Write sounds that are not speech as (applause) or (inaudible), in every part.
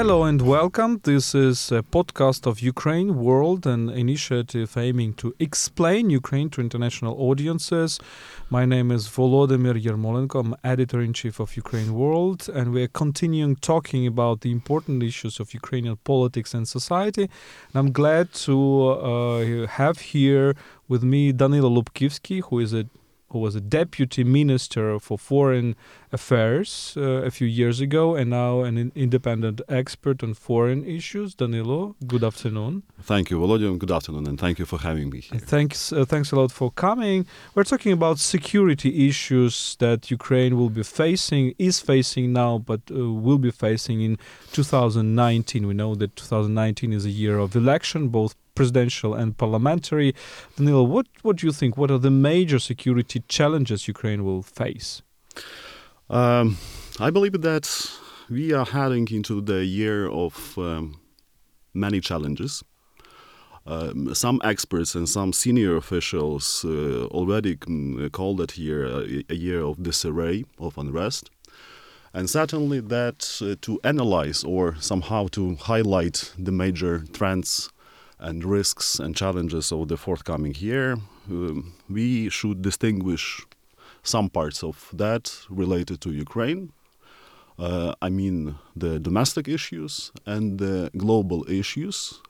Hello and welcome. This is a podcast of Ukraine World, an initiative aiming to explain Ukraine to international audiences. My name is Volodymyr Yermolenko. I'm editor in chief of Ukraine World, and we are continuing talking about the important issues of Ukrainian politics and society. And I'm glad to uh, have here with me Danilo Lubkivsky, who is a who was a deputy minister for foreign affairs uh, a few years ago and now an independent expert on foreign issues. Danilo, good afternoon. Thank you, Volodymyr. Good afternoon, and thank you for having me here. Thanks, uh, thanks a lot for coming. We're talking about security issues that Ukraine will be facing, is facing now, but uh, will be facing in 2019. We know that 2019 is a year of election, both presidential and parliamentary. Danilo, what, what do you think? What are the major security challenges Ukraine will face? Um, I believe that we are heading into the year of um, many challenges. Um, some experts and some senior officials uh, already call that year a, a, year of disarray, of unrest. And certainly that uh, to analyze or somehow to highlight the major trends and risks and challenges of the forthcoming year, um, we should distinguish some parts of that related to Ukraine. Uh, I mean the domestic issues and the global issues,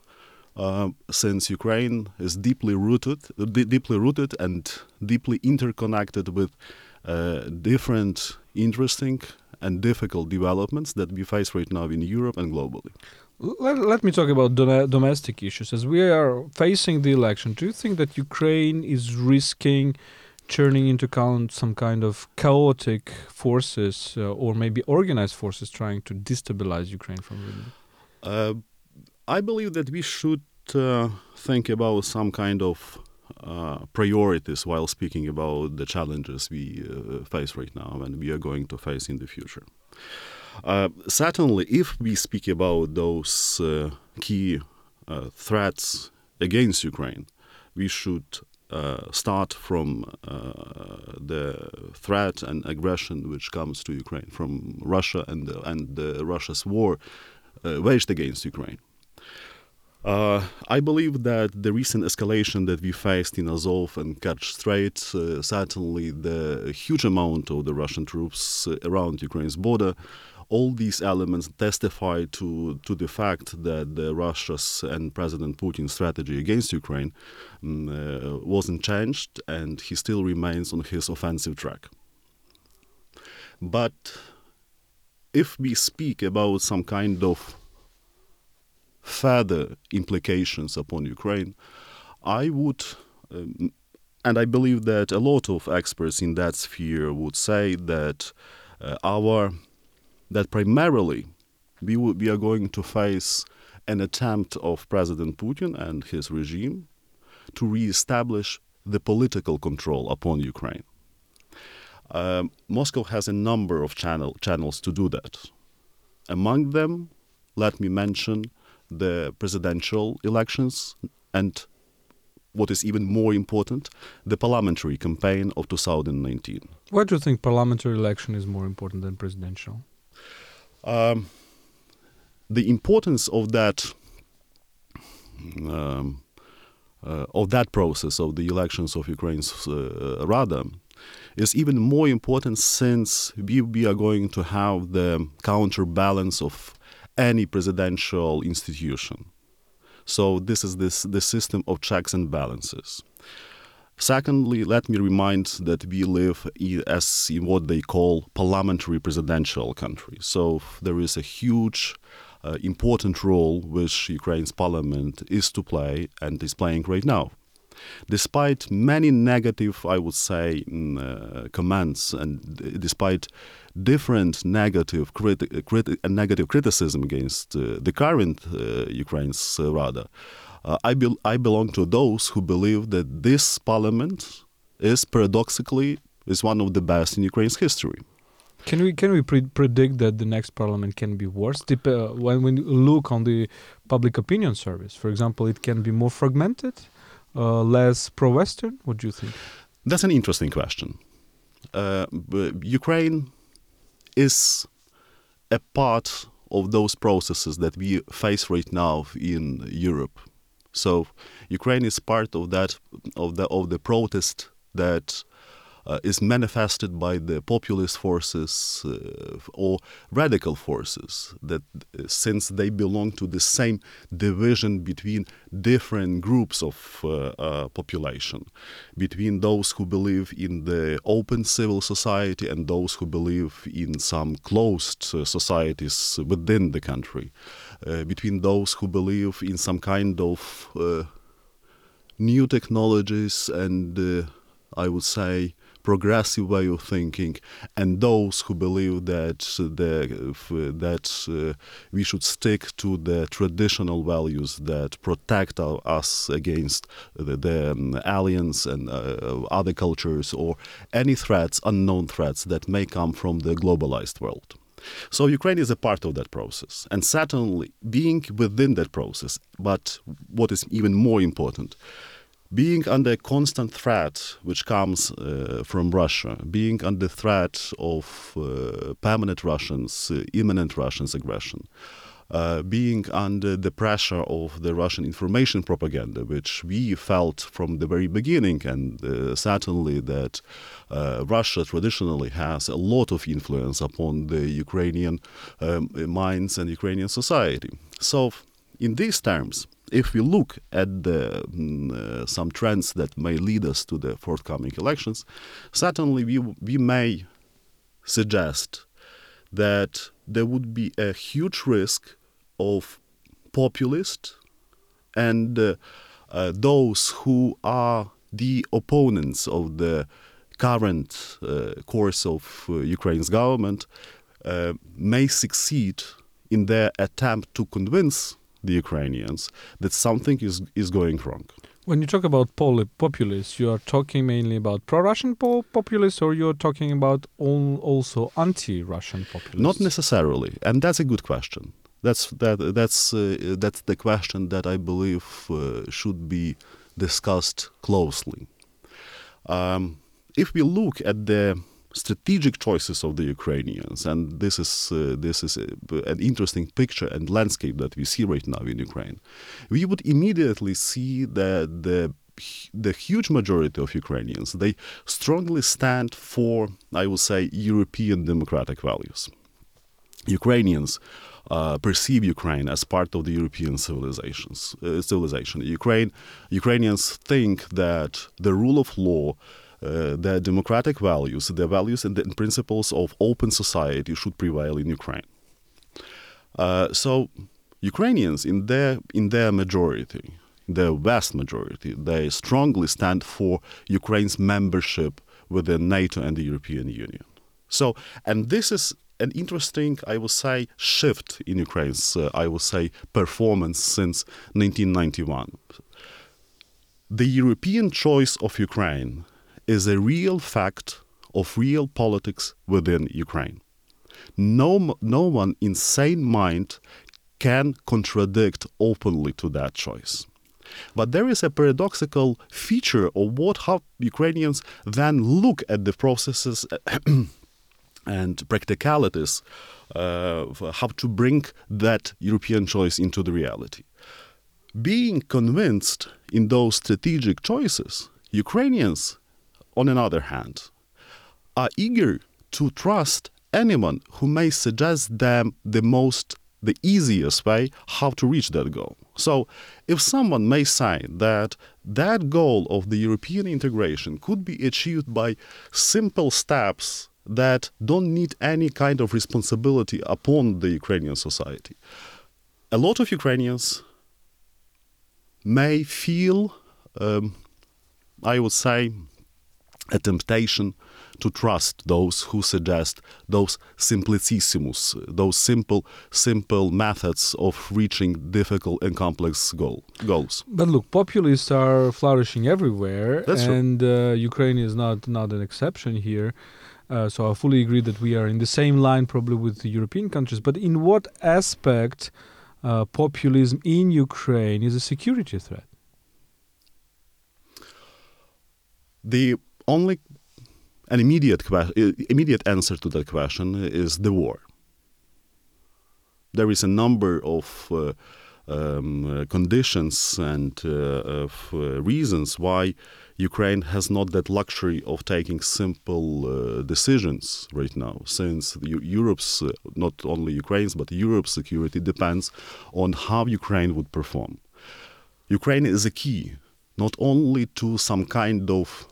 uh, since Ukraine is deeply rooted, deeply rooted and deeply interconnected with uh, different interesting and difficult developments that we face right now in Europe and globally. Let, let me talk about do- domestic issues. As we are facing the election, do you think that Ukraine is risking turning into account some kind of chaotic forces uh, or maybe organized forces trying to destabilize Ukraine from within? Uh, I believe that we should uh, think about some kind of uh, priorities while speaking about the challenges we uh, face right now and we are going to face in the future. Uh, certainly, if we speak about those uh, key uh, threats against Ukraine, we should uh, start from uh, the threat and aggression which comes to Ukraine from Russia and and the Russia's war waged against Ukraine. Uh, I believe that the recent escalation that we faced in Azov and Kerch Strait, uh, certainly the huge amount of the Russian troops uh, around Ukraine's border, all these elements testify to, to the fact that the Russia's and President Putin's strategy against Ukraine um, uh, wasn't changed and he still remains on his offensive track. But if we speak about some kind of further implications upon Ukraine, I would, um, and I believe that a lot of experts in that sphere would say that uh, our that primarily we, will, we are going to face an attempt of President Putin and his regime to reestablish the political control upon Ukraine. Um, Moscow has a number of channel, channels to do that. Among them, let me mention the presidential elections and what is even more important, the parliamentary campaign of 2019. Why do you think parliamentary election is more important than presidential? Um, the importance of that um, uh, of that process of the elections of Ukraine's uh, Rada is even more important since we, we are going to have the counterbalance of any presidential institution. So this is this the system of checks and balances. Secondly, let me remind that we live as in what they call parliamentary presidential country. So there is a huge, uh, important role which Ukraine's parliament is to play and is playing right now. Despite many negative, I would say, mm, uh, comments and despite different negative, criti- criti- negative criticism against uh, the current uh, Ukraine's uh, Rada, uh, I, be- I belong to those who believe that this parliament is paradoxically is one of the best in Ukraine's history. Can we can we pre- predict that the next parliament can be worse? Dep- uh, when we look on the public opinion service, for example, it can be more fragmented, uh, less pro-Western. What do you think? That's an interesting question. Uh, Ukraine is a part of those processes that we face right now in Europe. So Ukraine is part of that of the of the protest that uh, is manifested by the populist forces uh, or radical forces that uh, since they belong to the same division between different groups of uh, uh, population between those who believe in the open civil society and those who believe in some closed uh, societies within the country between those who believe in some kind of new technologies and I would say progressive way of thinking, and those who believe that the, that uh, we should stick to the traditional values that protect our, us against the, the um, aliens and uh, other cultures or any threats, unknown threats that may come from the globalized world. So Ukraine is a part of that process, and certainly being within that process. But what is even more important, being under constant threat which comes uh, from Russia, being under threat of uh, permanent Russians, uh, imminent Russians aggression, uh, being under the pressure of the Russian information propaganda, which we felt from the very beginning, and uh, certainly that uh, Russia traditionally has a lot of influence upon the Ukrainian um, minds and Ukrainian society. So, in these terms, if we look at the, mm, uh, some trends that may lead us to the forthcoming elections, certainly we, we may suggest that there would be a huge risk of populists and uh, uh, those who are the opponents of the current uh, course of uh, Ukraine's government uh, may succeed in their attempt to convince the Ukrainians that something is, is going wrong. When you talk about pol- populists, you are talking mainly about pro-Russian po- populists, or you're talking about all, also anti-Russian populists? Not necessarily, and that's a good question. That's that that's uh, that's the question that I believe uh, should be discussed closely. Um, if we look at the strategic choices of the Ukrainians, and this is uh, this is a, an interesting picture and landscape that we see right now in Ukraine. We would immediately see that the the huge majority of Ukrainians they strongly stand for, I would say, European democratic values. Ukrainians uh, perceive Ukraine as part of the European civilizations, uh, civilization. Ukraine, Ukrainians think that the rule of law uh, the democratic values, the values and the principles of open society should prevail in Ukraine. Uh, so Ukrainians, in their in their majority, the vast majority, they strongly stand for Ukraine's membership within NATO and the European Union. So, and this is an interesting, I would say, shift in Ukraine's, uh, I would say, performance since 1991. The European choice of Ukraine is a real fact of real politics within Ukraine. No, no one in sane mind can contradict openly to that choice. But there is a paradoxical feature of what how Ukrainians then look at the processes (clears throat) and practicalities uh, how to bring that European choice into the reality. Being convinced in those strategic choices, Ukrainians on another hand, are eager to trust anyone who may suggest them the most the easiest way how to reach that goal. So, if someone may say that that goal of the European integration could be achieved by simple steps that don't need any kind of responsibility upon the Ukrainian society, a lot of Ukrainians may feel, um, I would say, a temptation to trust those who suggest those simplicissimus, those simple, simple methods of reaching difficult and complex goal, goals. But look, populists are flourishing everywhere, That's and uh, Ukraine is not not an exception here. Uh, so I fully agree that we are in the same line, probably with the European countries. But in what aspect uh, populism in Ukraine is a security threat? The only an uh, immediate immediate answer to that question is the war. there is a number of uh, um, uh, conditions and of, reasons why Ukraine has not that luxury of taking simple uh, decisions right now, since Europe's, uh, not only Ukraine's, but Europe's security depends on how Ukraine would perform. Ukraine is a key, not only to some kind of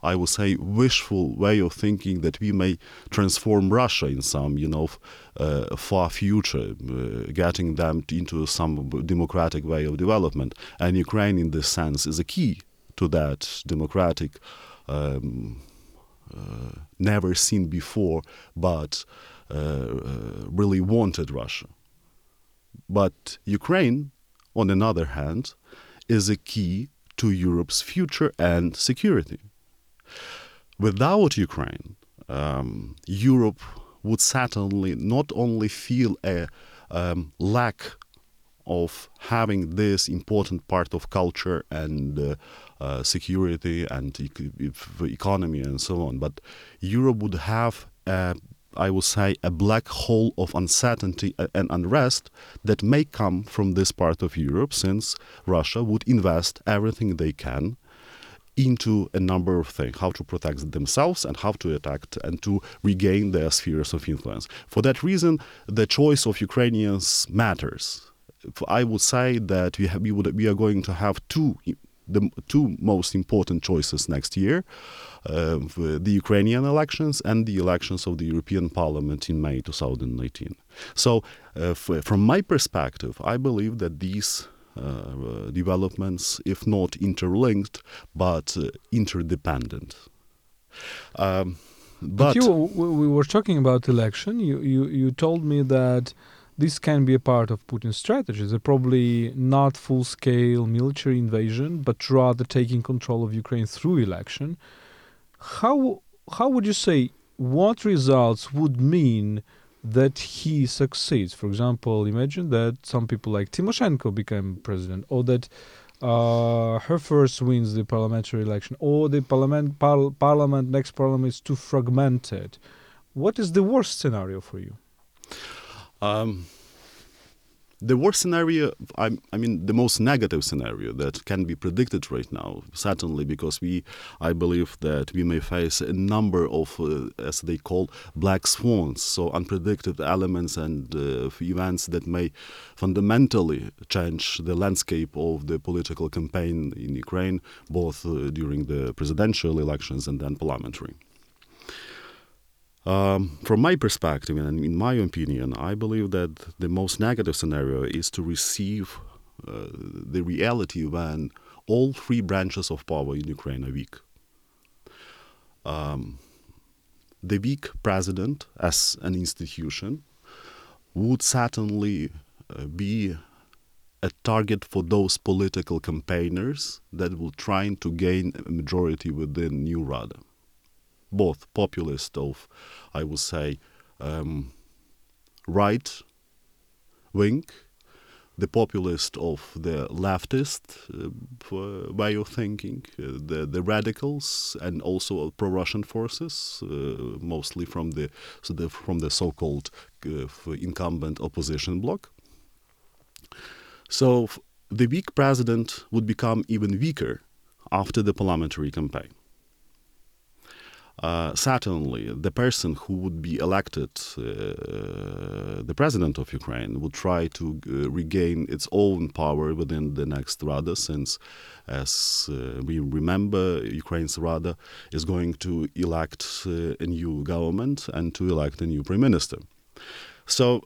I would say, wishful way of thinking that we may transform Russia in some, you know, uh, far future, uh, getting them into some democratic way of development. And Ukraine, in this sense, is a key to that democratic, um, uh, never seen before, but uh, uh, really wanted Russia. But Ukraine, on another hand, is a key to Europe's future and security. Without Ukraine, um, Europe would certainly not only feel a um, lack of having this important part of culture and uh, uh, security and e- economy and so on, but Europe would have, a, I would say, a black hole of uncertainty and unrest that may come from this part of Europe, since Russia would invest everything they can into a number of things how to protect themselves and how to attack and to regain their spheres of influence. For that reason, the choice of Ukrainians matters. I would say that we, have, we, would, we are going to have two the two most important choices next year uh, the Ukrainian elections and the elections of the European Parliament in May 2019. So, uh, from my perspective, I believe that these uh, developments, if not interlinked, but uh, interdependent. Um, but, but, you, we were talking about election. You, you, you told me that this can be a part of Putin's strategy. They're probably not full-scale military invasion, but rather taking control of Ukraine through election. How how would you say what results would mean that he succeeds. For example, imagine that some people like Timoshenko become president, or that uh, her first wins the parliamentary election, or the parliament, par- parliament next parliament is too fragmented. What is the worst scenario for you? Um, the worst scenario, I, I, mean, the most negative scenario that can be predicted right now, certainly because we, I believe that we may face a number of, uh, as they call, black swans, so unpredicted elements and uh, events that may fundamentally change the landscape of the political campaign in Ukraine, both uh, during the presidential elections and then parliamentary. Um, from my perspective and in my opinion, I believe that the most negative scenario is to receive uh, the reality when all three branches of power in Ukraine are weak. Um, the weak president as an institution would certainly uh, be a target for those political campaigners that will try to gain a majority within New Rada both populist of, I would say, um, right wing, the populist of the leftist uh, way of thinking, uh, the the radicals, and also pro-Russian forces, uh, mostly from the, so the from the so-called uh, incumbent opposition bloc. So the weak president would become even weaker after the parliamentary campaign uh, certainly the person who would be elected uh, the president of Ukraine would try to uh, regain its own power within the next Rada, since, as uh, we remember, Ukraine's Rada is going to elect uh, a new government and to elect a new prime minister. So,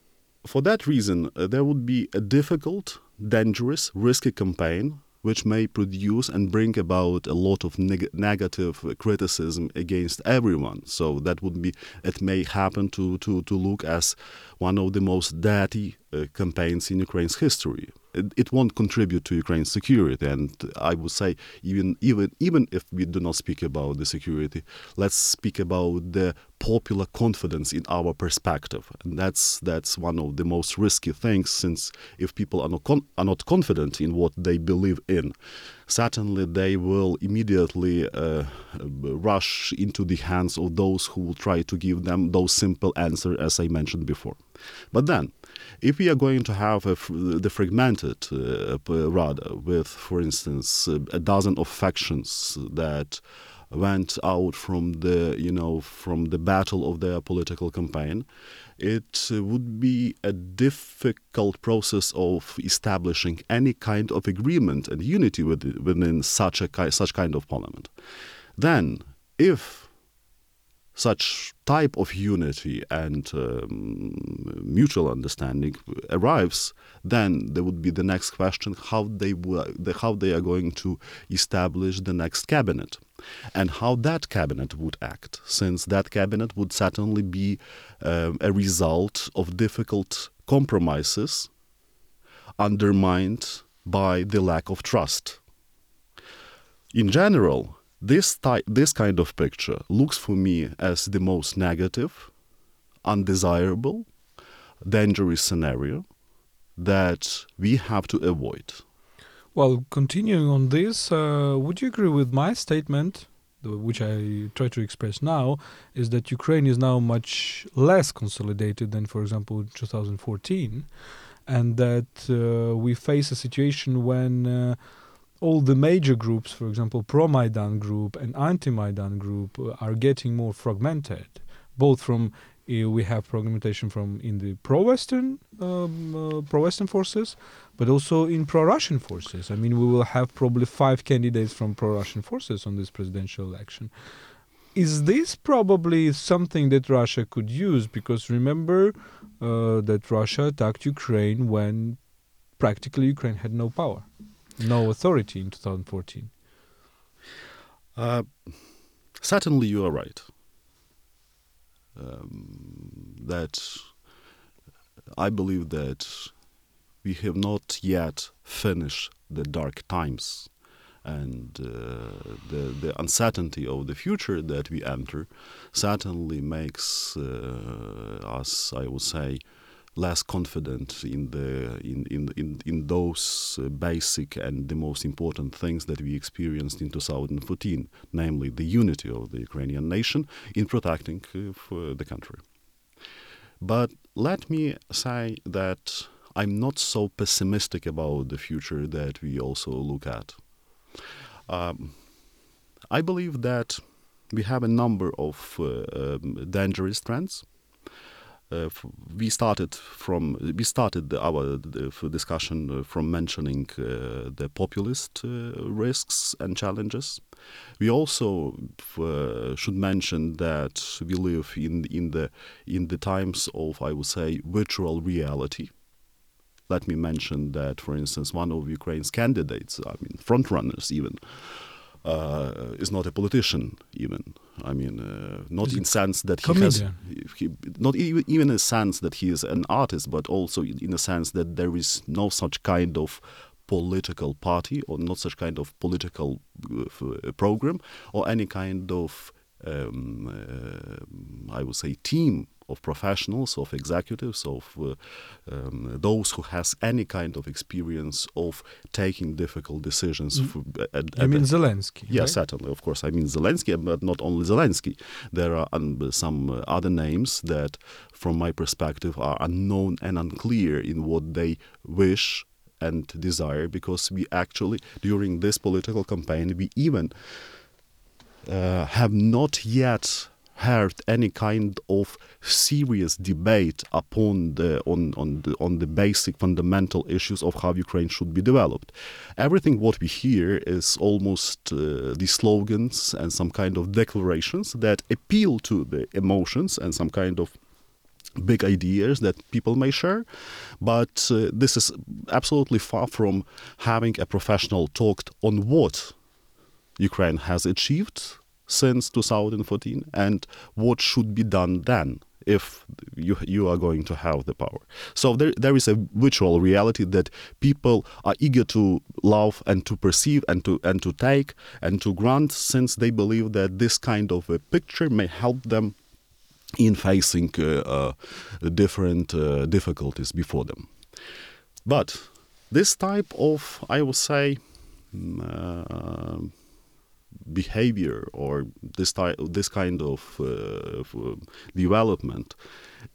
for that reason, uh, there would be a difficult, dangerous, risky campaign which may produce and bring about a lot of neg- negative criticism against everyone. So that would be it may happen to to to look as one of the most dirty uh, campaigns in Ukraine's history. It, it, won't contribute to Ukraine's security, and I would say even even even if we do not speak about the security, let's speak about the popular confidence in our perspective, and that's that's one of the most risky things. Since if people are not con- are not confident in what they believe in, certainly they will immediately uh, rush into the hands of those who will try to give them those simple answers, as I mentioned before. But then, if we are going to have the fragmented uh, Rada with, for instance, a dozen of factions that went out from the you know from the battle of their political campaign it would be a difficult process of establishing any kind of agreement and unity within such a such kind of parliament. Then, if such type of unity and um, mutual understanding arrives, then there would be the next question: how they how they are going to establish the next cabinet and how that cabinet would act, since that cabinet would certainly be um, a result of difficult compromises undermined by the lack of trust. In general, this, this kind of picture looks for me as the most negative, undesirable, dangerous scenario that we have to avoid. Well, continuing on this, uh, would you agree with my statement, which I try to express now, is that Ukraine is now much less consolidated than, for example, 2014, and that uh, we face a situation when uh, all the major groups, for example, pro-Maidan group and anti-Maidan group, uh, are getting more fragmented, both from we have fragmentation from in the pro-Western um, uh, pro-Western forces, but also in pro-Russian forces. I mean, we will have probably five candidates from pro-Russian forces on this presidential election. Is this probably something that Russia could use? Because remember uh, that Russia attacked Ukraine when practically Ukraine had no power, no authority in 2014. Uh, certainly, you are right um, that I believe that we have not yet finished the dark times and uh, the, the uncertainty of the future that we enter certainly makes uh, us, I would say, less confident in the in in in, in those uh, basic and the most important things that we experienced in 2014, namely the unity of the Ukrainian nation in protecting uh, the country. But let me say that I'm not so pessimistic about the future that we also look at. Um, I believe that we have a number of uh, um, dangerous trends uh, we started from we started our discussion uh, from mentioning uh, the populist risks and challenges. We also should mention that we live in in the in the times of I would say virtual reality let me mention that, for instance, one of Ukraine's candidates, I mean, frontrunners even, uh, is not a politician even. I mean, uh, not is in sense that he has, he, not even, even in a sense that he is an artist, but also in a sense that there is no such kind of political party or not such kind of political uh, program or any kind of um, uh, I would say team of professionals, of executives, of uh, um, those who has any kind of experience of taking difficult decisions. Mm. For, at, I mean Zelensky. Yes, right? certainly. Of course, I mean Zelensky, but not only Zelensky. There are some uh, other names that, from my perspective, are unknown and unclear in what they wish and desire because we actually during this political campaign we even uh, have not yet heard any kind of serious debate upon the on on the on the basic fundamental issues of how Ukraine should be developed. Everything what we hear is almost uh, the slogans and some kind of declarations that appeal to the emotions and some kind of big ideas that people may share but uh, this is absolutely far from having a professional talk on what Ukraine has achieved since 2014 and what should be done then if you you are going to have the power. So there there is a virtual reality that people are eager to love and to perceive and to and to take and to grant since they believe that this kind of a picture may help them in facing uh, uh, different uh, difficulties before them. But this type of I would say mm, uh, behavior or this ty- this kind of, uh, development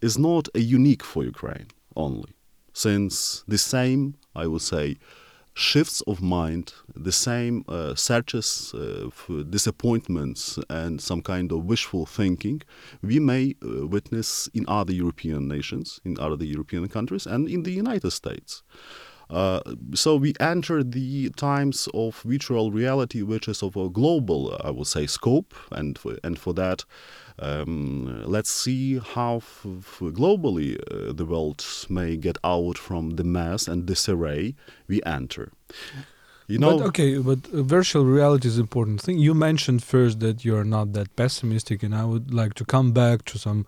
is not a unique for Ukraine only, since the same, I would say, shifts of mind, the same uh, searches, uh, disappointments, and some kind of wishful thinking we may uh, witness in other European nations, in other European countries, and in the United States. Uh, so we enter the times of virtual reality, which is of a global, I would say, scope, and for, and for that, um, let's see how globally uh, the world may get out from the mess and disarray we enter. You know, but okay, but virtual reality is an important thing. You mentioned first that you're not that pessimistic, and I would like to come back to some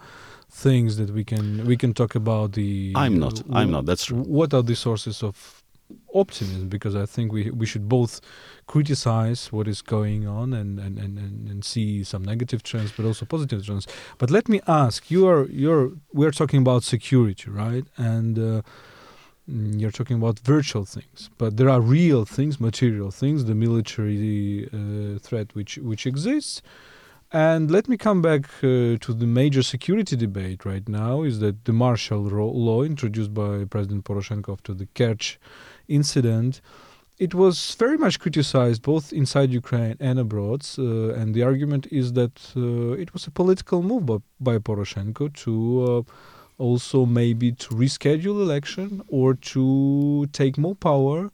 things that we can we can talk about the i'm not uh, i'm not that's true. what are the sources of optimism? Because i think we we should both criticize what is going on and and, and, and see some negative trends but also positive trends. But let me ask you are you're we're talking about security right? And uh, mm, you're talking about virtual things. But there are real things material things the military uh, threat which which exists and let me come back uh, to the major security debate right now is that the martial law introduced by President Poroshenko after the Kerch incident it was very much criticized both inside Ukraine and abroad uh, and the argument is that uh, it was a political move by, by Poroshenko to uh, also maybe to reschedule election or to take more power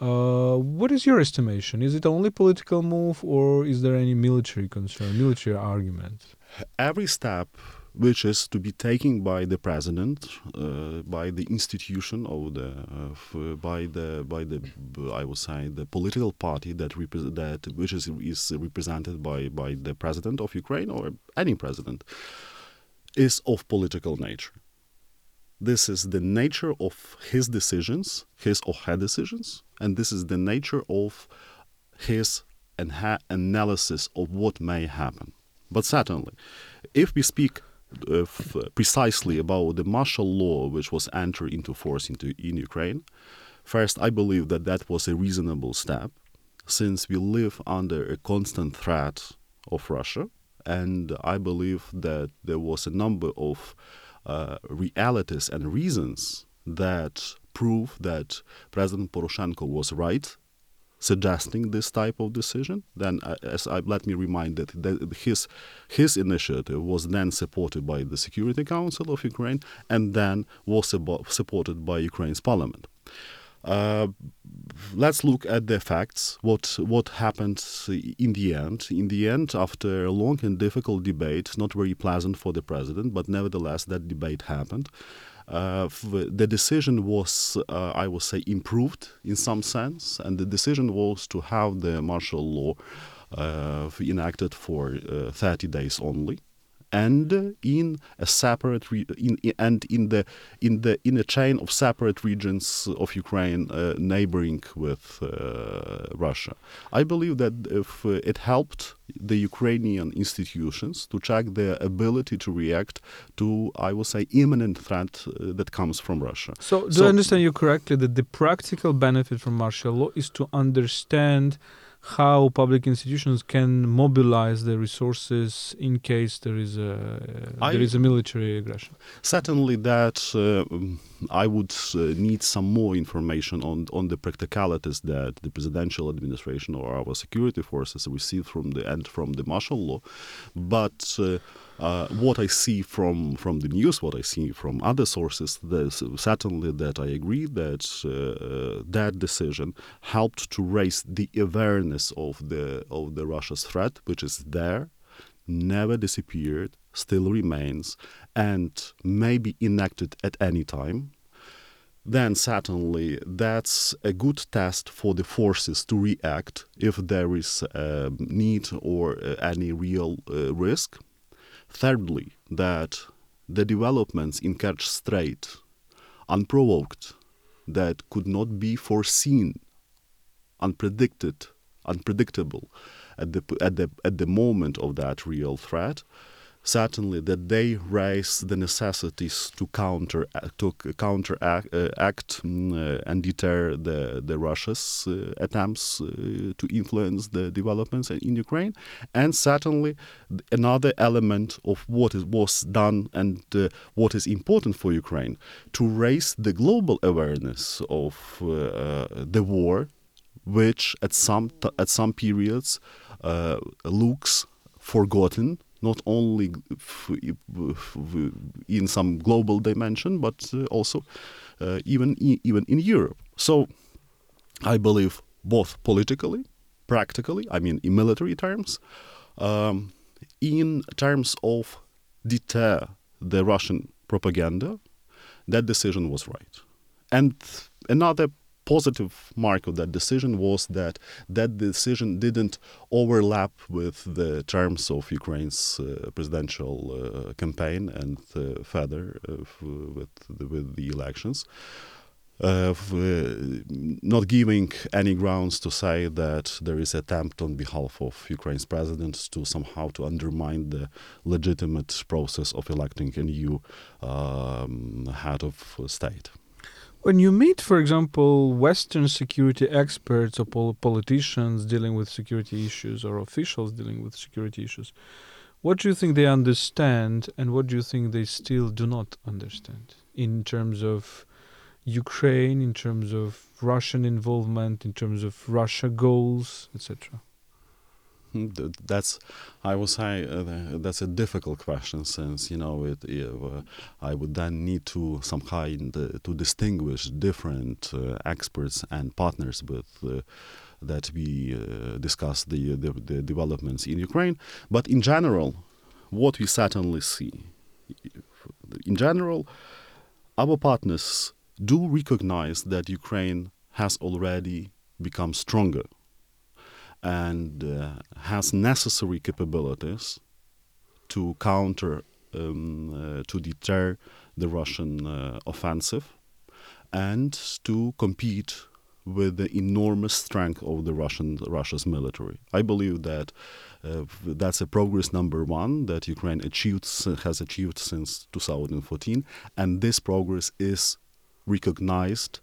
uh, what is your estimation? Is it only political move, or is there any military concern, military argument? Every step which is to be taken by the president, uh, by the institution of the, uh, by the, by the, I would say, the political party that repre- that which is is represented by by the president of Ukraine or any president, is of political nature. This is the nature of his decisions, his or her decisions, and this is the nature of his and her analysis of what may happen. But certainly, if we speak uh, precisely about the martial law which was entered into force into, in Ukraine, first, I believe that that was a reasonable step since we live under a constant threat of Russia. And I believe that there was a number of uh, realities and reasons that prove that President Poroshenko was right suggesting this type of decision, then uh, as I, let me remind that, that his his initiative was then supported by the Security Council of Ukraine and then was supported by Ukraine's parliament. Uh, let's look at the facts. What what happened in the end? In the end, after a long and difficult debate, not very pleasant for the president, but nevertheless, that debate happened. Uh, the decision was, uh, I would say, improved in some sense, and the decision was to have the martial law uh, enacted for uh, 30 days only and in a separate re- in, and in the in the in a chain of separate regions of Ukraine uh, neighboring with uh, Russia. I believe that if uh, it helped the Ukrainian institutions to check their ability to react to, I would say, imminent threat uh, that comes from Russia. So, do so, I understand you correctly that the practical benefit from martial law is to understand? How public institutions can mobilize their resources in case there is a I, there is a military aggression. Certainly, that uh, I would uh, need some more information on on the practicalities that the presidential administration or our security forces received from the end from the martial law, but. Uh, uh, what I see from from the news, what I see from other sources, there's certainly that I agree that uh, that decision helped to raise the awareness of the of the Russia's threat, which is there, never disappeared, still remains, and may be enacted at any time then certainly that's a good test for the forces to react if there is a need or uh, any real uh, risk. Thirdly, that the developments in Kerch Strait, unprovoked, that could not be foreseen, unpredicted, unpredictable at the, at the, at the moment of that real threat, certainly that they raise the necessities to counter to counteract uh, act, mm, uh, and deter the the Russia's uh, attempts uh, to influence the developments in Ukraine, and certainly another element of what is, was done and uh, what is important for Ukraine to raise the global awareness of uh, the war, which at some at some periods looks forgotten not only in some global dimension, but uh, also uh, even even in Europe. So, I believe both politically, practically, I mean in military terms, um, in terms of deter the Russian propaganda, that decision was right. And another positive mark of that decision was that that decision didn't overlap with the terms of Ukraine's uh, presidential uh, campaign and uh, further uh, with the, with the elections. Uh, not giving any grounds to say that there is attempt on behalf of Ukraine's president to somehow to undermine the legitimate process of electing a new um, head of state. When you meet, for example, Western security experts or pol- politicians dealing with security issues or officials dealing with security issues, what do you think they understand and what do you think they still do not understand in terms of Ukraine, in terms of Russian involvement, in terms of Russia goals, etc.? Hmm, that's I would say uh, that's a difficult question since you know it, uh, I would then need to somehow uh, to distinguish different uh, experts and partners with uh, that we uh, discuss the, the, the developments in Ukraine. But in general, what we certainly see, in general, our partners do recognize that Ukraine has already become stronger and uh, has necessary capabilities to counter, um, uh, to deter the Russian uh, offensive, and to compete with the enormous strength of the Russian Russia's military. I believe that uh, that's a progress number one that Ukraine achieved has achieved since 2014, and this progress is recognized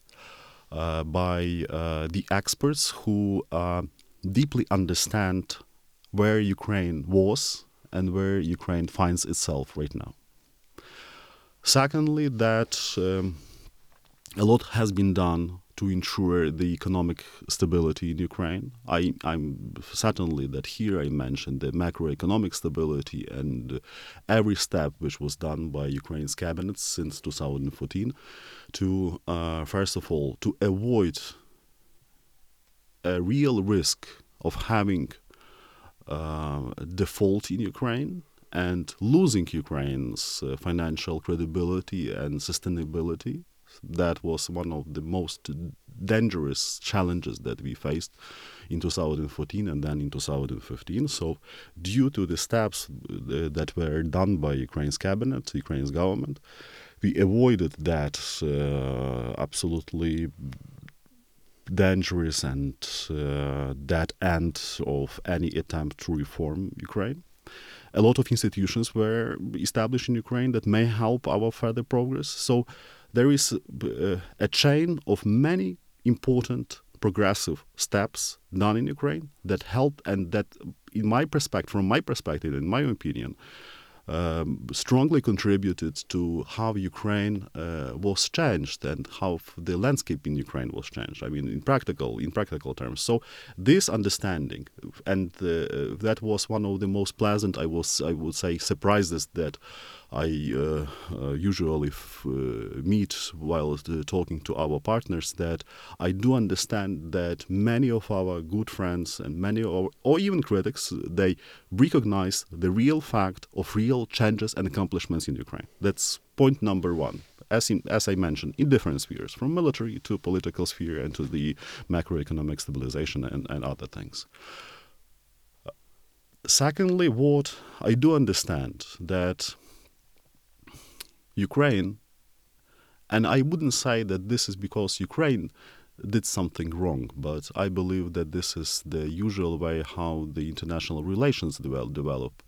uh, by uh, the experts who deeply understand where Ukraine was and where Ukraine finds itself right now. Secondly, that um, a lot has been done to ensure the economic stability in Ukraine. I, am certainly that here I mentioned the macroeconomic stability and every step which was done by Ukraine's cabinet since 2014 to, uh, first of all, to avoid a real risk of having uh, default in Ukraine and losing Ukraine's uh, financial credibility and sustainability. That was one of the most dangerous challenges that we faced in 2014 and then in 2015. So, due to the steps uh, that were done by Ukraine's cabinet, Ukraine's government, we avoided that uh, absolutely dangerous and uh, dead end of any attempt to reform Ukraine. A lot of institutions were established in Ukraine that may help our further progress. So there is uh, a chain of many important progressive steps done in Ukraine that help and that, in my perspective, from my perspective, in my opinion, um, strongly contributed to how Ukraine uh, was changed and how the landscape in Ukraine was changed. I mean, in practical in practical terms. So this understanding, and uh, that was one of the most pleasant, I was I would say, surprises that I uh, uh, usually f- uh, meet while talking to our partners that I do understand that many of our good friends and many of, or even critics they recognize the real fact of real changes and accomplishments in Ukraine. That's point number one. As, in, as I mentioned, in different spheres, from military to political sphere and to the macroeconomic stabilization and, and other things. Secondly, what I do understand that Ukraine. And I wouldn't say that this is because Ukraine did something wrong, but I believe that this is the usual way how the international relations develop.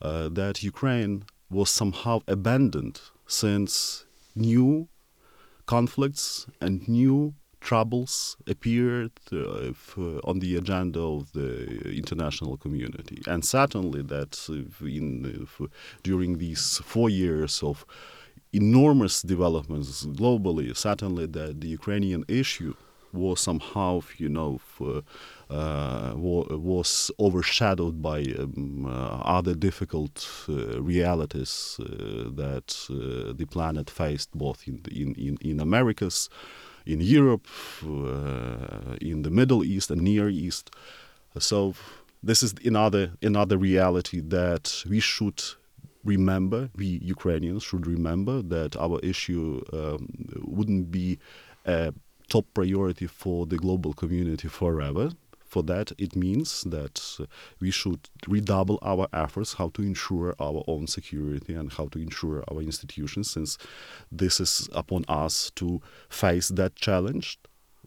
uh, that Ukraine was somehow abandoned since new conflicts and new troubles appeared uh, uh, on the agenda of the international community. And certainly that in, during these four years of enormous developments globally, certainly that the Ukrainian issue was somehow, you know, uh, was overshadowed by um, uh, other difficult uh, realities that the planet faced both in, in, in, in Americas, in Europe, in the Middle East and Near East. So this is another another reality that we should remember. We Ukrainians should remember that our issue um, wouldn't be a top priority for the global community forever for that, it means that uh, we should redouble our efforts how to ensure our own security and how to ensure our institutions, since this is upon us to face that challenge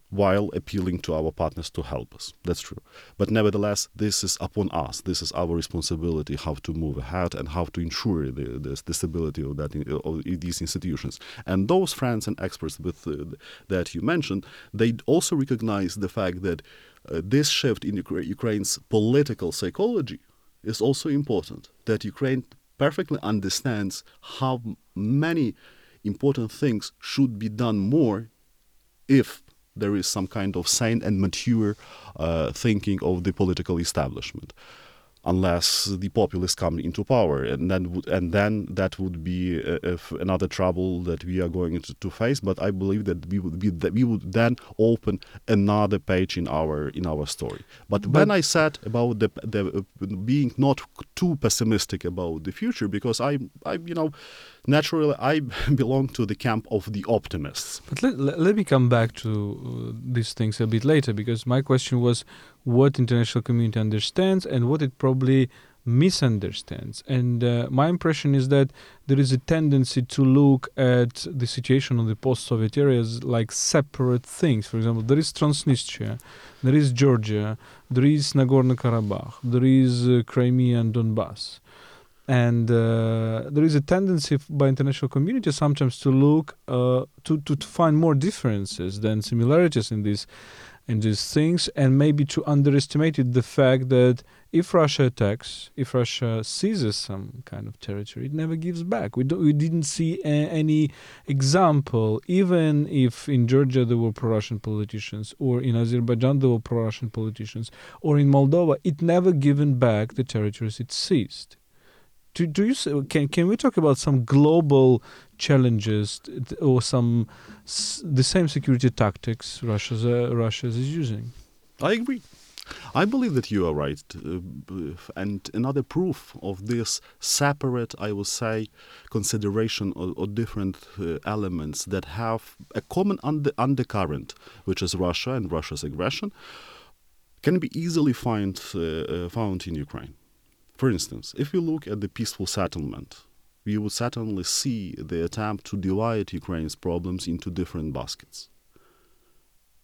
while appealing to our partners to help us. That's true. But nevertheless, this is upon us. This is our responsibility how to move ahead and how to ensure the, the, the stability of, that, of these institutions. And those friends and experts with, uh, that you mentioned, they also recognize the fact that uh, this shift in Ukraine's political psychology is also important. That Ukraine perfectly understands how many important things should be done more if there is some kind of sane and mature uh, thinking of the political establishment unless the populists come into power, and then and then that would be uh, another trouble that we are going to, to, face. But I believe that we would be that we would then open another page in our in our story. But, but when I said about the the uh, being not too pessimistic about the future, because I I you know naturally I (laughs) belong to the camp of the optimists. But let, let, let me come back to uh, these things a bit later because my question was what international community understands and what it probably misunderstands. And uh, my impression is that there is a tendency to look at the situation on the post-Soviet areas like separate things. For example, there is Transnistria, there is Georgia, there is Nagorno-Karabakh, there is uh, Crimea and Donbass. And uh, there is a tendency by international community sometimes to look uh, to, to, to find more differences than similarities in these in these things and maybe to underestimate the fact that if Russia attacks, if Russia seizes some kind of territory, it never gives back. We, we didn't see a, any example, even if in Georgia there were pro Russian politicians, or in Azerbaijan there were pro Russian politicians, or in Moldova, it never given back the territories it seized. Do, do you can can we talk about some global challenges or some the same security tactics Russia's uh, Russia is using? I agree. I believe that you are right. Uh, and another proof of this separate, I would say, consideration of, different uh, elements that have a common under, undercurrent, which is Russia and Russia's aggression, can be easily find, uh, uh found in Ukraine. For instance, if you look at the peaceful settlement, we would certainly see the attempt to divide Ukraine's problems into different baskets.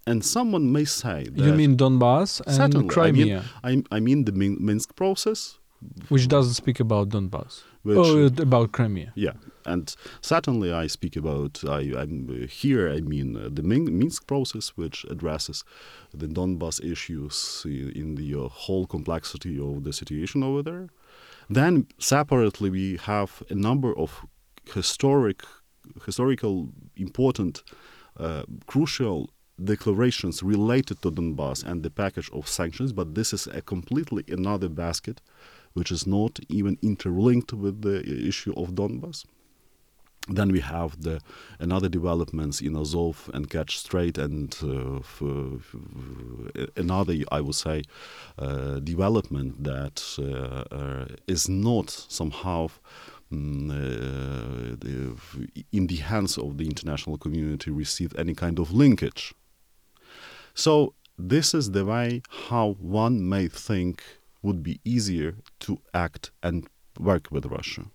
And someone may say that. You mean Donbass and Crimea? I mean, I, I mean the Minsk process. Which doesn't speak about Donbass. Which, oh, about Crimea. Yeah, and certainly I speak about I, am here. I mean uh, the Minsk process, which addresses the Donbas issues in the uh, whole complexity of the situation over there. Then separately, we have a number of historic, historical, important, uh, crucial declarations related to Donbass and the package of sanctions. But this is a completely another basket which is not even interlinked with the issue of Donbass. Then we have the another developments in Azov and Kerch Strait, and uh, another, I would say, uh, development that uh, uh is not somehow um, in the hands of the international community receive any kind of linkage. So this is the way how one may think would be easier to act and work with Russia.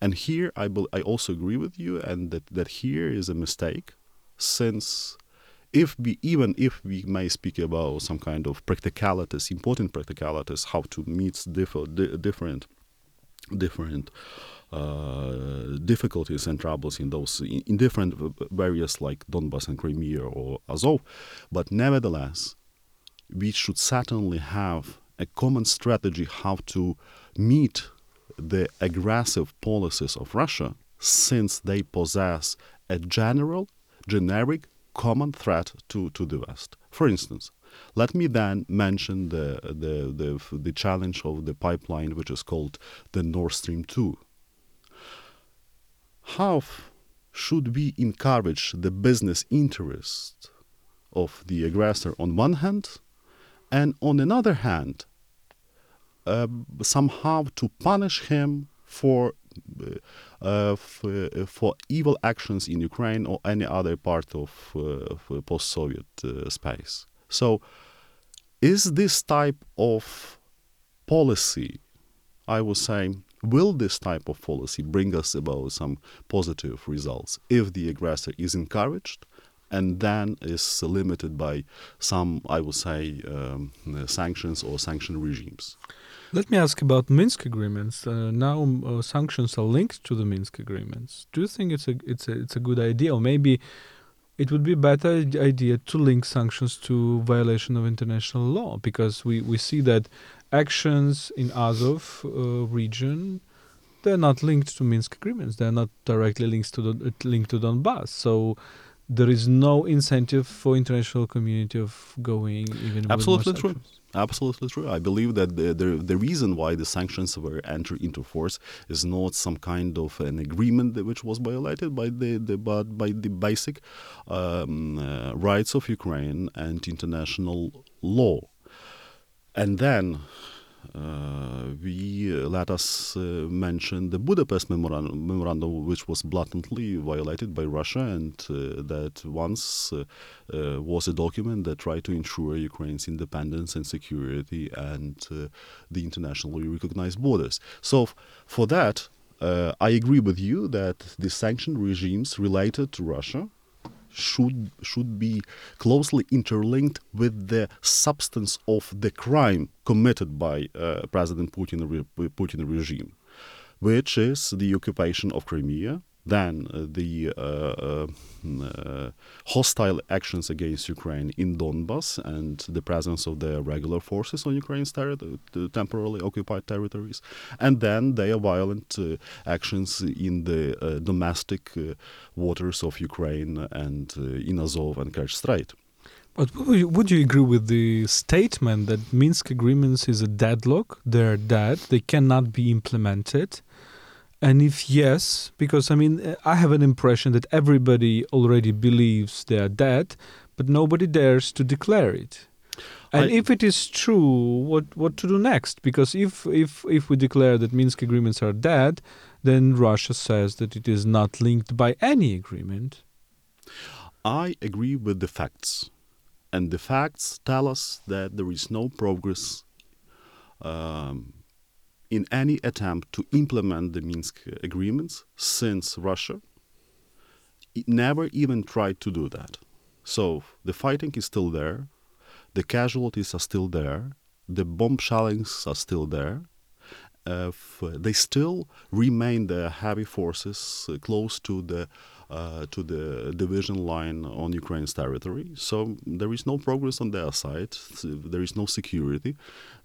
And here I, be, I also agree with you, and that, that here is a mistake, since if we even if we may speak about some kind of practicalities, important practicalities, how to meet differ, di- different different uh, difficulties and troubles in those in, in different areas like Donbass and Crimea or Azov, but nevertheless, we should certainly have a common strategy how to meet the aggressive policies of Russia, since they possess a general, generic, common threat to, to the West. For instance, let me then mention the, the, the, the challenge of the pipeline, which is called the Nord Stream 2 how should we encourage the business interest of the aggressor on one hand, and on another hand, somehow to punish him for uh, uh, for, evil actions in Ukraine or any other part of, uh, of post-Soviet uh, space. So, is this type of policy, I would say, Will this type of policy bring us about some positive results if the aggressor is encouraged and then is limited by some, I would say, um, sanctions or sanction regimes? Let me ask about Minsk agreements. Uh, now uh, sanctions are linked to the Minsk agreements. Do you think it's a it's a it's a good idea, or maybe it would be a better idea to link sanctions to violation of international law? Because we we see that actions in Azov uh, region, they're not linked to Minsk agreements. They're not directly linked to the, linked to Donbass. So there is no incentive for international community of going even absolutely true. absolutely true. I believe that the, the, the reason why the sanctions were entered into force is not some kind of an agreement which was violated by the, the but by the basic um, uh, rights of ukraine and international law. And then we uh, let us uh, mention the Budapest memorandum, memorandum, which was blatantly violated by Russia, and uh, that once uh, uh, was a document that tried to ensure Ukraine's independence and security and the internationally recognized borders. So, for that, I agree with you that the sanction regimes related to Russia should should be closely interlinked with the substance of the crime committed by uh, President Putin Putin regime, which is the occupation of Crimea, than uh, the uh, uh, hostile actions against Ukraine in Donbas and the presence of the regular forces on Ukraine's ter- temporarily occupied territories, and then their violent actions in the domestic waters of Ukraine and in Azov and Kerch Strait. But would you agree with the statement that Minsk agreements is a deadlock? They're dead. They cannot be implemented. And if yes, because I mean, I have an impression that everybody already believes they are dead, but nobody dares to declare it. And I, if it is true, what what to do next? Because if if if we declare that Minsk agreements are dead, then Russia says that it is not linked by any agreement. I agree with the facts, and the facts tell us that there is no progress um, in any attempt to implement the Minsk agreements since Russia never even tried to do that. So the fighting is still there, the casualties are still there, the bomb shellings are still there. Uh, they still remain the heavy forces uh, close to the to the division line on Ukraine's territory. So there is no progress on their side. There is no security.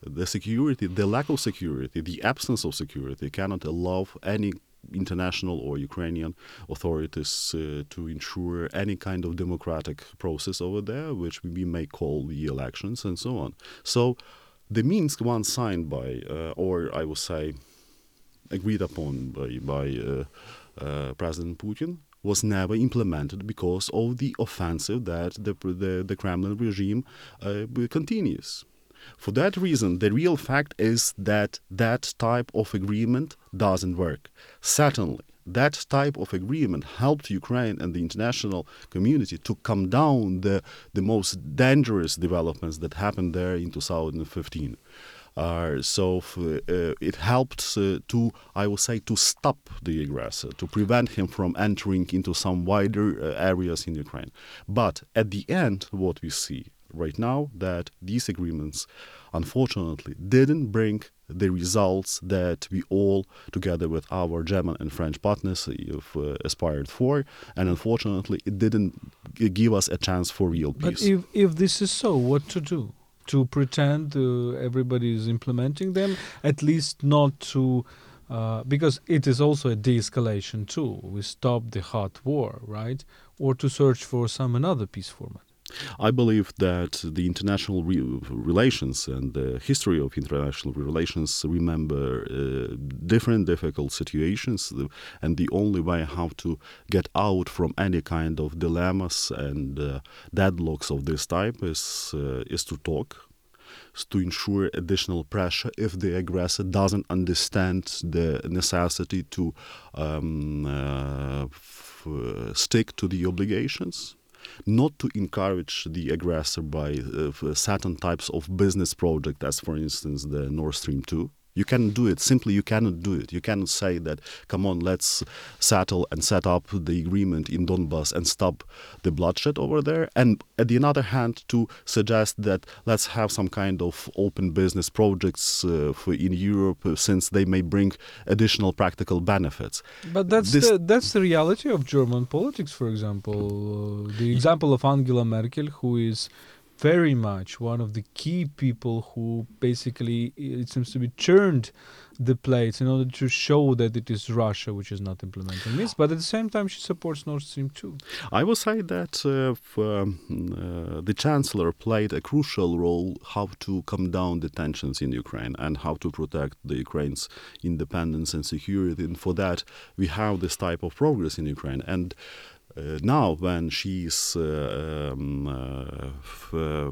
The security, the lack of security, the absence of security cannot allow any international or Ukrainian authorities uh, to ensure any kind of democratic process over there, which we may call the elections and so on. So the Minsk one signed by, uh, or I would say, agreed upon by, by uh, uh President Putin was never implemented because of the offensive that the, the, the Kremlin regime uh, continues. For that reason, the real fact is that that type of agreement doesn't work. Certainly, that type of agreement helped Ukraine and the international community to calm down the, the most dangerous developments that happened there in 2015. Uh, so uh, it helped uh, to, I would say, to stop the aggressor, to prevent him from entering into some wider uh, areas in Ukraine. But at the end, what we see right now that these agreements, unfortunately, didn't bring the results that we all, together with our German and French partners, have uh, aspired for. And unfortunately, it didn't give us a chance for real peace. But if, if this is so, what to do? To pretend uh, everybody is implementing them, at least not to. Uh, because it is also a de-escalation tool. We stop the hot war, right? Or to search for some another peace format. I believe that the international re relations and the history of international relations remember uh, different difficult situations, and the only way how to get out from any kind of dilemmas and uh, deadlocks of this type is uh, is to talk to ensure additional pressure if the aggressor doesn't understand the necessity to um, uh, stick to the obligations not to encourage the aggressor by uh, certain types of business project, as for instance the Nord Stream 2. You can do it. Simply, you cannot do it. You cannot say that, come on, let's settle and set up the agreement in Donbass and stop the bloodshed over there. And at the other hand, to suggest that let's have some kind of open business projects uh, for in Europe uh, since they may bring additional practical benefits. But that's this the, that's the reality of German politics, for example. Uh, the example of Angela Merkel, who is very much one of the key people who basically it seems to be turned the plates in order to show that it is Russia which is not implementing this, but at the same time she supports Nord Stream 2. I will say that uh, um, uh, the chancellor played a crucial role how to calm down the tensions in Ukraine and how to protect the Ukraine's independence and security. And for that, we have this type of progress in Ukraine. And now, when she's uh, um, uh,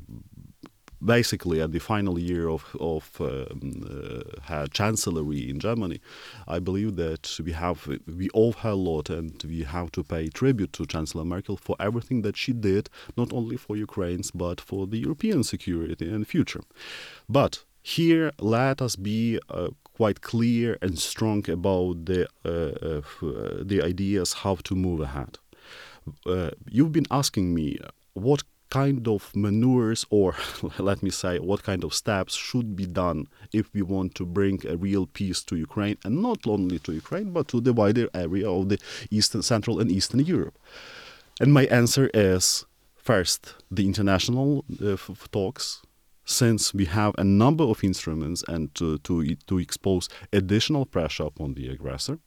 basically at the final year of, of um, uh, her chancellery in Germany, I believe that we have we owe her a lot, and we have to pay tribute to Chancellor Merkel for everything that she did, not only for Ukraine's but for the European security and future. But here, let us be uh, quite clear and strong about the uh, the ideas how to move ahead uh, you've been asking me what kind of manures or (laughs) let me say what kind of steps should be done if we want to bring a real peace to Ukraine and not only to Ukraine but to the wider area of the eastern central and eastern Europe? And my answer is first the international uh, talks. Since we have a number of instruments and to, to, to expose additional pressure upon the aggressor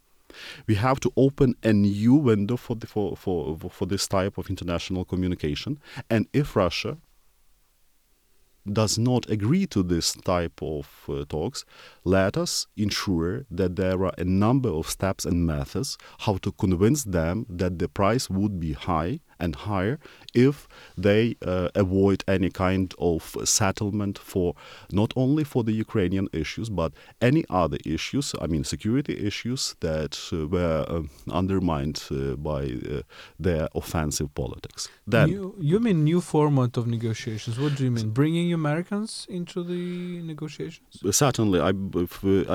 we have to open a new window for, the, for, for, for this type of international communication. And if Russia does not agree to this type of uh, talks, let us ensure that there are a number of steps and methods how to convince them that the price would be high and higher if they uh, avoid any kind of settlement for not only for the Ukrainian issues but any other issues, I mean security issues that uh, were uh, undermined uh, by uh, their offensive politics. Then you, you mean new format of negotiations? What do you mean? Bringing Americans into the negotiations? Certainly, I,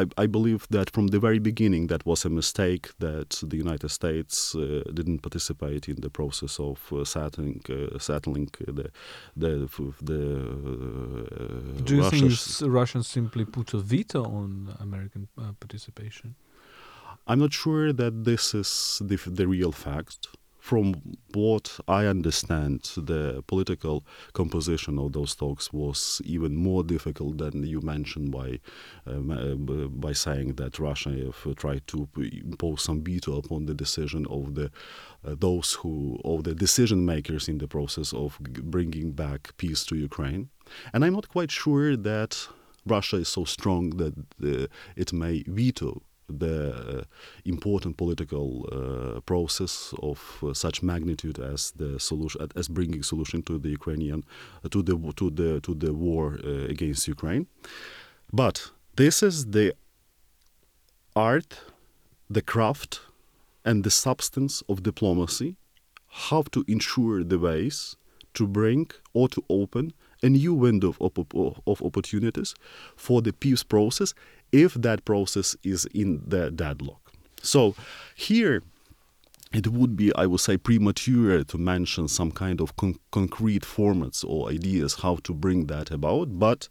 I, I believe that from the very beginning that was a mistake that the United States uh, didn't participate in the process of of uh, settling uh, settling the the the. Uh, Do you think Russians simply put a veto on American participation? I'm not sure that this is the, the real fact from what I understand, the political composition of those talks was even more difficult than you mentioned by um, uh, by saying that Russia tried to impose some veto upon the decision of the uh, those who of the decision makers in the process of bringing back peace to Ukraine. And I'm not quite sure that Russia is so strong that uh, it may veto the uh, important political uh, process of uh, such magnitude as the solution as bringing solution to the Ukrainian to the to the to the war against Ukraine. But this is the art the craft and the substance of diplomacy how to ensure the ways to bring or to open a new window of, of opportunities for the peace process if that process is in the deadlock. So here it would be, I would say, premature to mention some kind of con concrete formats or ideas how to bring that about, but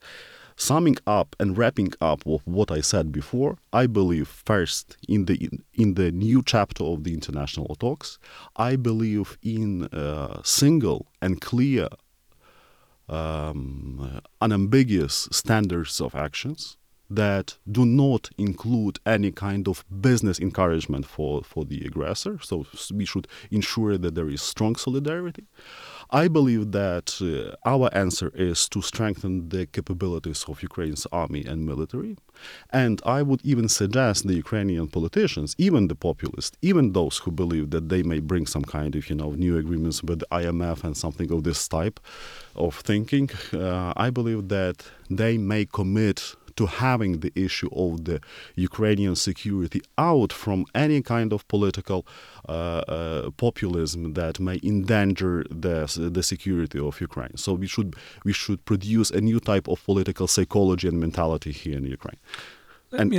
Summing up and wrapping up of what I said before, I believe first in the in, the new chapter of the international talks, I believe in uh, single and clear, um, unambiguous standards of actions that do not include any kind of business encouragement for, for the aggressor. So we should ensure that there is strong solidarity. I believe that uh, our answer is to strengthen the capabilities of Ukraine's army and military. And I would even suggest the Ukrainian politicians, even the populists, even those who believe that they may bring some kind of, you know, new agreements with the IMF and something of this type of thinking, uh, I believe that they may commit to having the issue of the Ukrainian security out from any kind of political uh, uh, populism that may endanger the the security of Ukraine. So we should we should produce a new type of political psychology and mentality here in Ukraine. Let and me,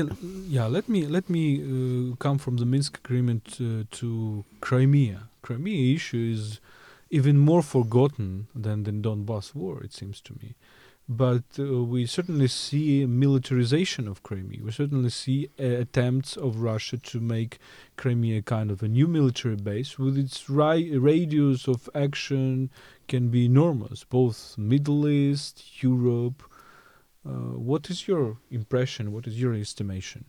yeah, let me let me uh, come from the Minsk agreement uh, to Crimea. Crimea issue is even more forgotten than the Donbass war. It seems to me but uh, we certainly see militarization of Crimea. We certainly see uh, attempts of Russia to make Crimea kind of a new military base with its ri- radius of action can be enormous, both Middle East, Europe. Uh, what is your impression? What is your estimation?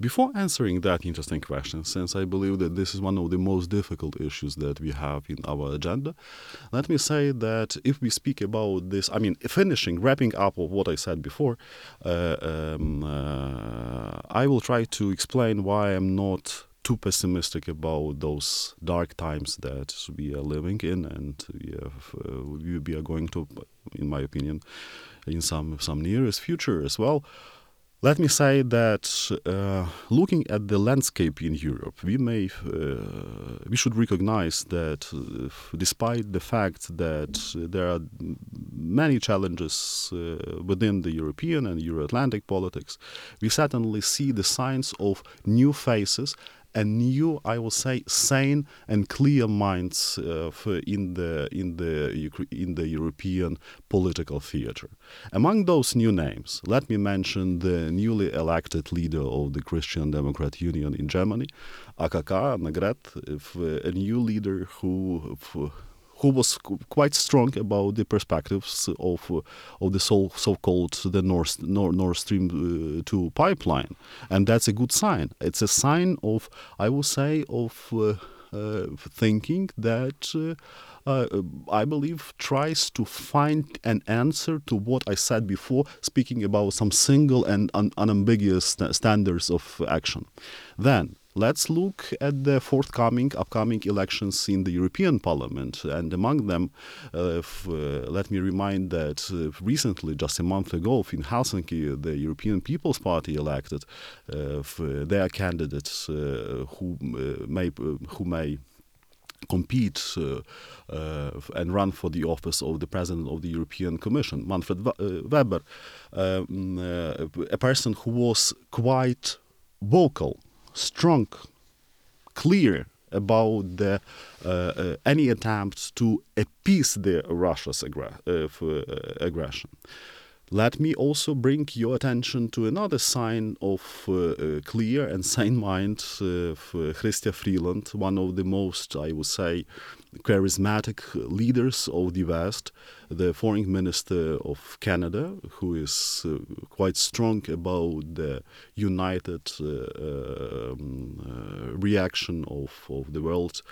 Before answering that interesting question, since I believe that this is one of the most difficult issues that we have in our agenda, let me say that if we speak about this, I mean, finishing, wrapping up of what I said before, uh, um, uh, I will try to explain why I'm not too pessimistic about those dark times that we are living in and we, have, uh, we are going to, in my opinion, in some some nearest future as well. Let me say that uh, looking at the landscape in Europe, we may uh, we should recognize that uh, despite the fact that there are many challenges uh, within the European and Euro-Atlantic politics, we certainly see the signs of new faces a new, I will say, sane and clear minds uh, in the in the in the European political theater. Among those new names, let me mention the newly elected leader of the Christian Democrat Union in Germany, AKK Annegret, a new leader who who was quite strong about the perspectives of of the so so-called the North Nord, Nord Stream uh, 2 pipeline, and that's a good sign. It's a sign of, I would say, of uh, uh thinking that. Uh, uh, I believe tries to find an answer to what I said before, speaking about some single and un unambiguous st standards of action. Then, Let's look at the forthcoming, upcoming elections in the European Parliament. And among them, uh, f- uh, let me remind that uh, recently, just a month ago, in Helsinki, the European People's Party elected uh, their candidates uh, who uh, may who may compete uh, uh, and run for the office of the president of the European Commission, Manfred Weber, um, a person who was quite vocal strong, clear about the, uh, uh, any attempts to appease the Russia's aggra- uh, uh, aggression. Let me also bring your attention to another sign of uh, uh, clear and sane mind of Chrystia Freeland, one of the most, I would say, charismatic leaders of the West, the foreign minister of Canada, who is uh, quite strong about the united uh, um, reaction of, of the world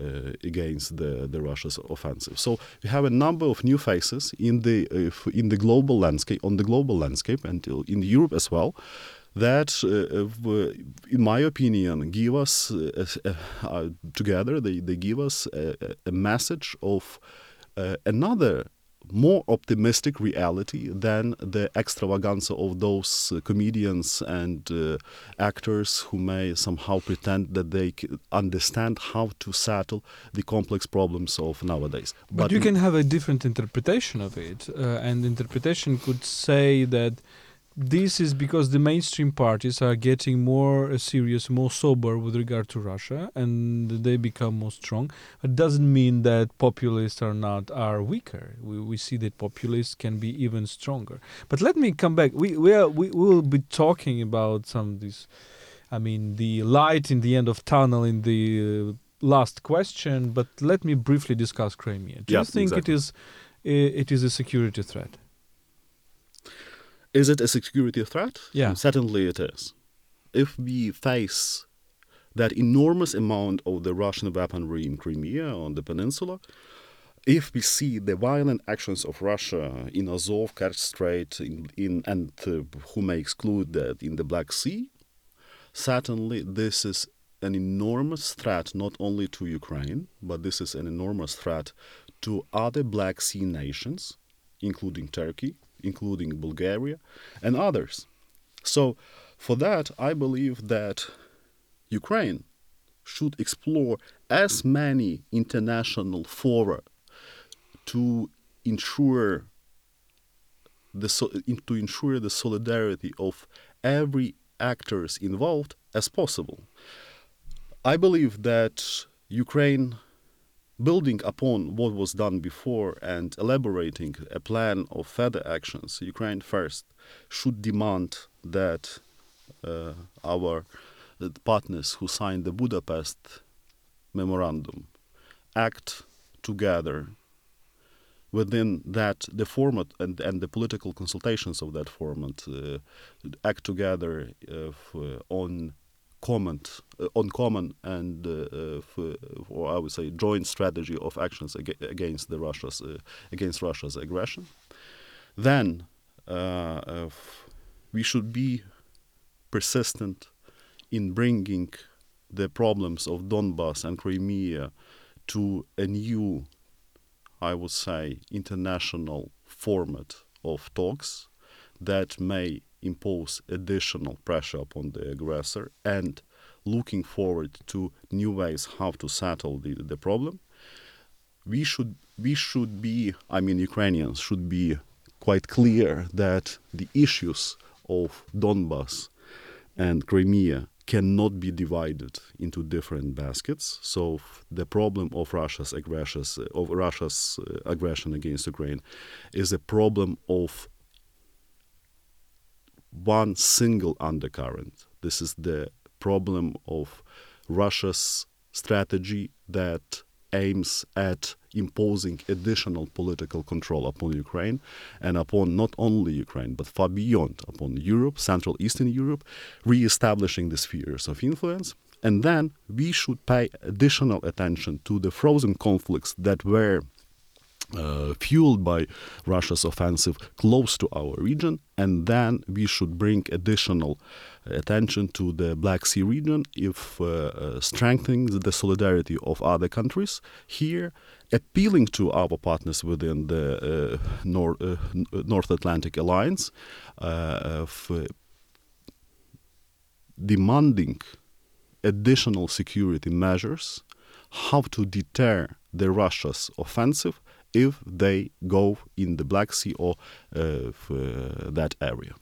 uh, against the, the Russia's offensive. So we have a number of new faces in the uh, in the global landscape, on the global landscape, and in Europe as well that, uh, in my opinion, give us uh, uh, together. They, they give us a, a message of another more optimistic reality than the extravaganza of those uh, comedians and uh, actors who may somehow pretend that they understand how to settle the complex problems of nowadays. But, but you can have a different interpretation of it, uh, and interpretation could say that this is because the mainstream parties are getting more uh, serious, more sober with regard to Russia, and they become more strong. It doesn't mean that populists are not are weaker. We, we see that populists can be even stronger. But let me come back. We we are, we will be talking about some of these. I mean, the light in the end of tunnel in the uh, last question. But let me briefly discuss Crimea. Do you think exactly. it is it is a security threat? Is it a security threat? Yeah. Certainly it is. If we face that enormous amount of the Russian weaponry in Crimea on the peninsula, if we see the violent actions of Russia in Azov, Kerch Strait, in, in and uh, who may exclude that in the Black Sea, certainly this is an enormous threat not only to Ukraine, but this is an enormous threat to other Black Sea nations, including Turkey, including Bulgaria, and others. So, for that, I believe that Ukraine should explore as many international fora to ensure the to ensure the solidarity of every actors involved as possible. I believe that Ukraine building upon what was done before and elaborating a plan of further actions, Ukraine first should demand that uh, our partners who signed the Budapest memorandum act together within that the format and, and the political consultations of that format uh, act together uh, on comment uh, on common and uh, uh, f- or I would say joint strategy of actions aga- against the Russia's uh, against Russia's aggression. Then uh, we should be persistent in bringing the problems of Donbass and Crimea to a new, I would say, international format of talks that may impose additional pressure upon the aggressor and looking forward to new ways how to settle the, the problem. We should we should be I mean Ukrainians should be quite clear that the issues of Donbass and Crimea cannot be divided into different baskets. So the problem of Russia's aggressions of Russia's uh, aggression against Ukraine is a problem of one single undercurrent. This is the problem of Russia's strategy that aims at imposing additional political control upon Ukraine and upon not only Ukraine but far beyond upon Europe, Central Eastern Europe, re-establishing the spheres of influence. And then we should pay additional attention to the frozen conflicts that were uh, fueled by Russia's offensive close to our region, and then we should bring additional attention to the Black Sea region if uh, uh, strengthening the solidarity of other countries. Here, appealing to our partners within the uh, Nor- uh, North Atlantic Alliance, uh, uh, demanding additional security measures, how to deter the Russia's offensive if they go in the Black Sea or uh, uh, that area.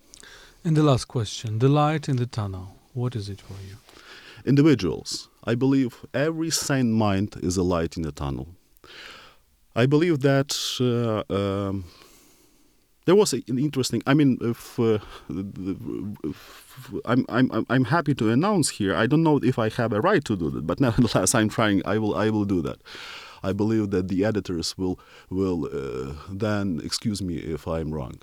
And the last question the light in the tunnel. What is it for you? Individuals, I believe every sane mind is a light in the tunnel. I believe that uh, um, there was an interesting. I mean, if, uh, if I'm I'm I'm happy to announce here. I don't know if I have a right to do that, but (laughs) nevertheless, I'm trying. I will I will do that. I believe that the editors will will uh, then excuse me if I'm wrong.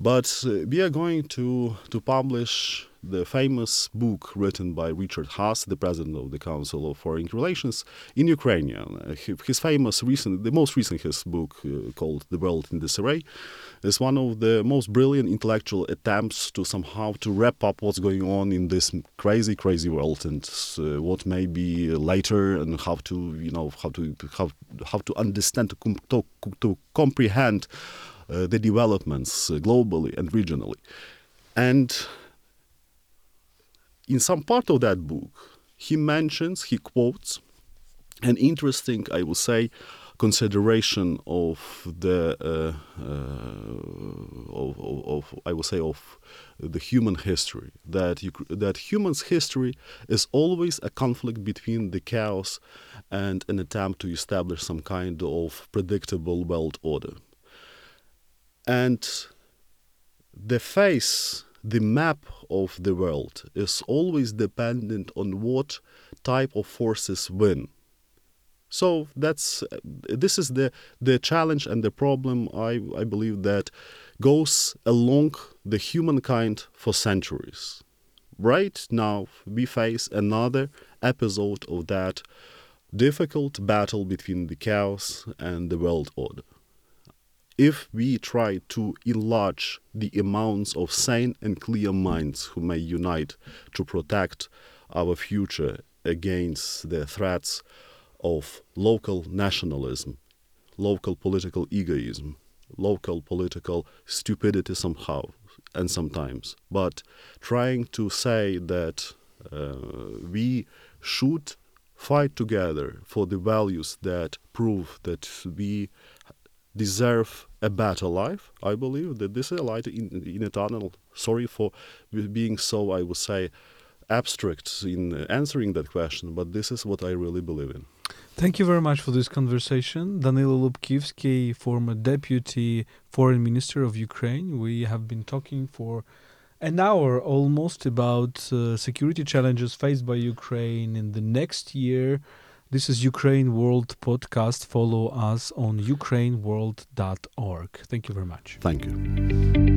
But uh, we are going to to publish the famous book written by Richard Haass, the president of the Council of Foreign Relations, in Ukrainian. His famous recent, the most recent his book uh, called The World in Disarray, is one of the most brilliant intellectual attempts to somehow to wrap up what's going on in this crazy, crazy world and uh, what may be later and how to, you know, how to how how to understand to com- to, to comprehend uh, the developments uh, globally and regionally, and in some part of that book, he mentions, he quotes an interesting, I would say, consideration of the uh, uh, of, of, of, I would say of the human history that you, that human's history is always a conflict between the chaos and an attempt to establish some kind of predictable world order. And the face the map of the world is always dependent on what type of forces win so that's this is the the challenge and the problem I, I believe that goes along the humankind for centuries. Right now we face another episode of that difficult battle between the chaos and the world order. If we try to enlarge the amounts of sane and clear minds who may unite to protect our future against the threats of local nationalism, local political egoism, local political stupidity somehow and sometimes, but trying to say that uh, we should fight together for the values that prove that we deserve a better life. I believe that this is a light in, in eternal. Sorry for being so, I would say, abstract in answering that question, but this is what I really believe in. Thank you very much for this conversation. Danilo Lubkivsky, former deputy foreign minister of Ukraine. We have been talking for an hour almost about uh, security challenges faced by Ukraine in the next year. This is Ukraine World podcast. Follow us on ukraineworld.org. Thank you very much. Thank you.